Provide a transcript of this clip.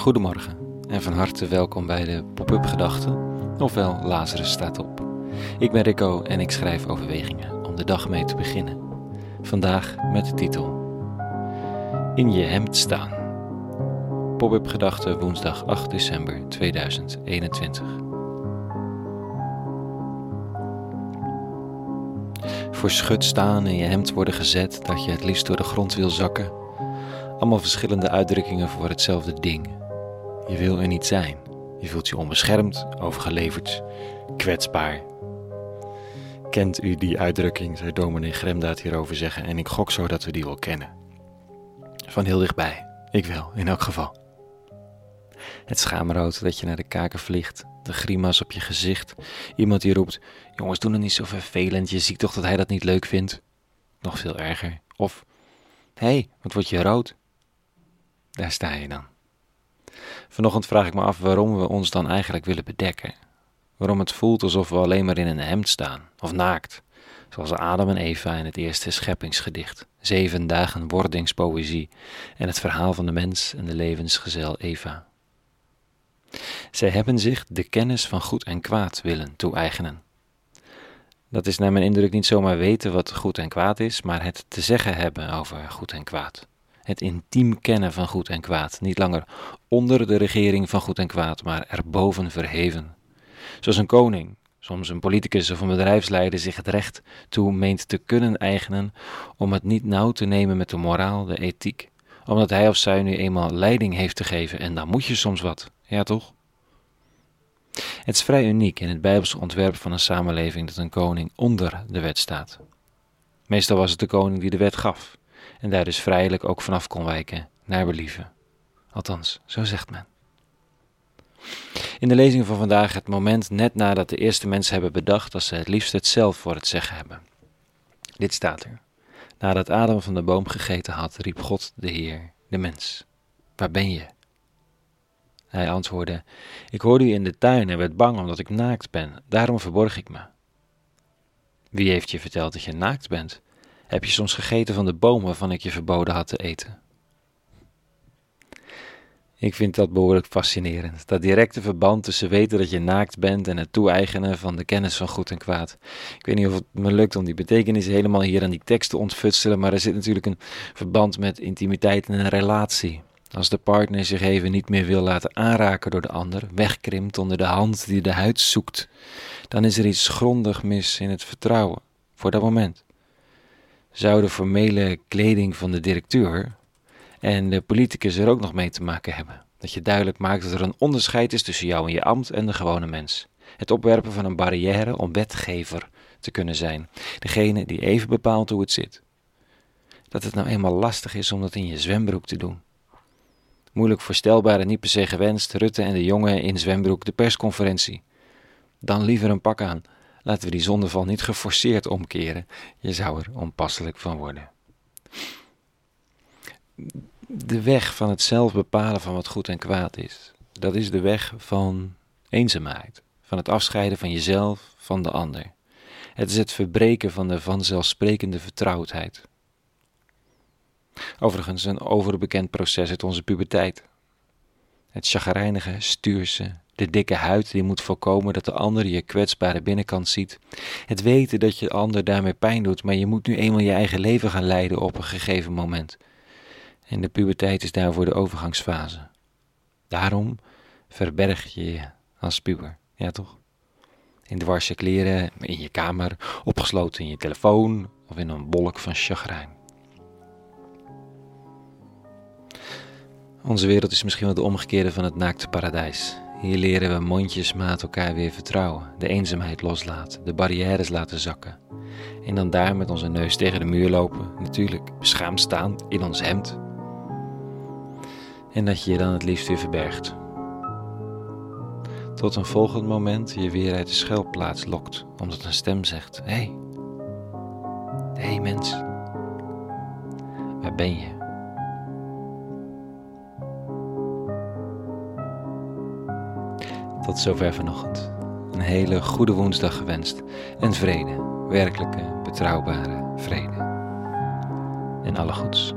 Goedemorgen en van harte welkom bij de Pop-up Gedachten, ofwel Lazarus staat op. Ik ben Rico en ik schrijf overwegingen om de dag mee te beginnen. Vandaag met de titel In je hemd staan. Pop-up Gedachten woensdag 8 december 2021. Voor schut staan in je hemd worden gezet dat je het liefst door de grond wil zakken. Allemaal verschillende uitdrukkingen voor hetzelfde ding je wil er niet zijn. Je voelt je onbeschermd, overgeleverd, kwetsbaar. Kent u die uitdrukking, zei dominee Gremdaad hierover zeggen, en ik gok zo dat we die wel kennen. Van heel dichtbij, ik wel, in elk geval. Het schaamrood dat je naar de kaken vliegt, de grimas op je gezicht, iemand die roept: Jongens, doe het niet zo vervelend, je ziet toch dat hij dat niet leuk vindt? Nog veel erger. Of: Hé, hey, wat word je rood? Daar sta je dan. Vanochtend vraag ik me af waarom we ons dan eigenlijk willen bedekken. Waarom het voelt alsof we alleen maar in een hemd staan, of naakt. Zoals Adam en Eva in het eerste scheppingsgedicht. Zeven dagen wordingspoëzie en het verhaal van de mens en de levensgezel Eva. Zij hebben zich de kennis van goed en kwaad willen toe-eigenen. Dat is naar mijn indruk niet zomaar weten wat goed en kwaad is, maar het te zeggen hebben over goed en kwaad het intiem kennen van goed en kwaad, niet langer onder de regering van goed en kwaad, maar erboven verheven. Zoals een koning, soms een politicus of een bedrijfsleider zich het recht toe meent te kunnen eigenen om het niet nauw te nemen met de moraal, de ethiek, omdat hij of zij nu eenmaal leiding heeft te geven en dan moet je soms wat, ja toch? Het is vrij uniek in het Bijbelse ontwerp van een samenleving dat een koning onder de wet staat. Meestal was het de koning die de wet gaf en daar dus vrijelijk ook vanaf kon wijken, naar believen. Althans, zo zegt men. In de lezing van vandaag het moment net nadat de eerste mensen hebben bedacht dat ze het liefst het zelf voor het zeggen hebben. Dit staat er. Nadat Adam van de boom gegeten had, riep God de Heer, de mens. Waar ben je? Hij antwoordde, ik hoorde u in de tuin en werd bang omdat ik naakt ben, daarom verborg ik me. Wie heeft je verteld dat je naakt bent? Heb je soms gegeten van de boom waarvan ik je verboden had te eten? Ik vind dat behoorlijk fascinerend. Dat directe verband tussen weten dat je naakt bent en het toe-eigenen van de kennis van goed en kwaad. Ik weet niet of het me lukt om die betekenis helemaal hier aan die tekst te ontfutselen, maar er zit natuurlijk een verband met intimiteit en een relatie. Als de partner zich even niet meer wil laten aanraken door de ander, wegkrimpt onder de hand die de huid zoekt, dan is er iets grondig mis in het vertrouwen voor dat moment zou de formele kleding van de directeur en de politicus er ook nog mee te maken hebben. Dat je duidelijk maakt dat er een onderscheid is tussen jou en je ambt en de gewone mens. Het opwerpen van een barrière om wetgever te kunnen zijn. Degene die even bepaalt hoe het zit. Dat het nou eenmaal lastig is om dat in je zwembroek te doen. Moeilijk voorstelbaar en niet per se gewenst, Rutte en de jongen in zwembroek de persconferentie. Dan liever een pak aan Laten we die zondeval niet geforceerd omkeren. Je zou er onpasselijk van worden. De weg van het zelf bepalen van wat goed en kwaad is, dat is de weg van eenzaamheid, van het afscheiden van jezelf, van de ander. Het is het verbreken van de vanzelfsprekende vertrouwdheid. Overigens een overbekend proces uit onze puberteit. Het chagrijnige, stuurse, de dikke huid die moet voorkomen dat de ander je kwetsbare binnenkant ziet. Het weten dat je de ander daarmee pijn doet, maar je moet nu eenmaal je eigen leven gaan leiden op een gegeven moment. En de puberteit is daarvoor de overgangsfase. Daarom verberg je je als puber, ja toch? In de warse kleren, in je kamer, opgesloten in je telefoon of in een wolk van chagrijn. Onze wereld is misschien wel de omgekeerde van het naakte paradijs. Hier leren we mondjesmaat elkaar weer vertrouwen, de eenzaamheid loslaten, de barrières laten zakken. En dan daar met onze neus tegen de muur lopen, natuurlijk beschaamd staan in ons hemd. En dat je je dan het liefst weer verbergt. Tot een volgend moment je weer uit de schuilplaats lokt, omdat een stem zegt: Hé, hey, hé hey mens, waar ben je? Tot zover vanochtend. Een hele goede woensdag gewenst en vrede, werkelijke, betrouwbare vrede. En alle goeds.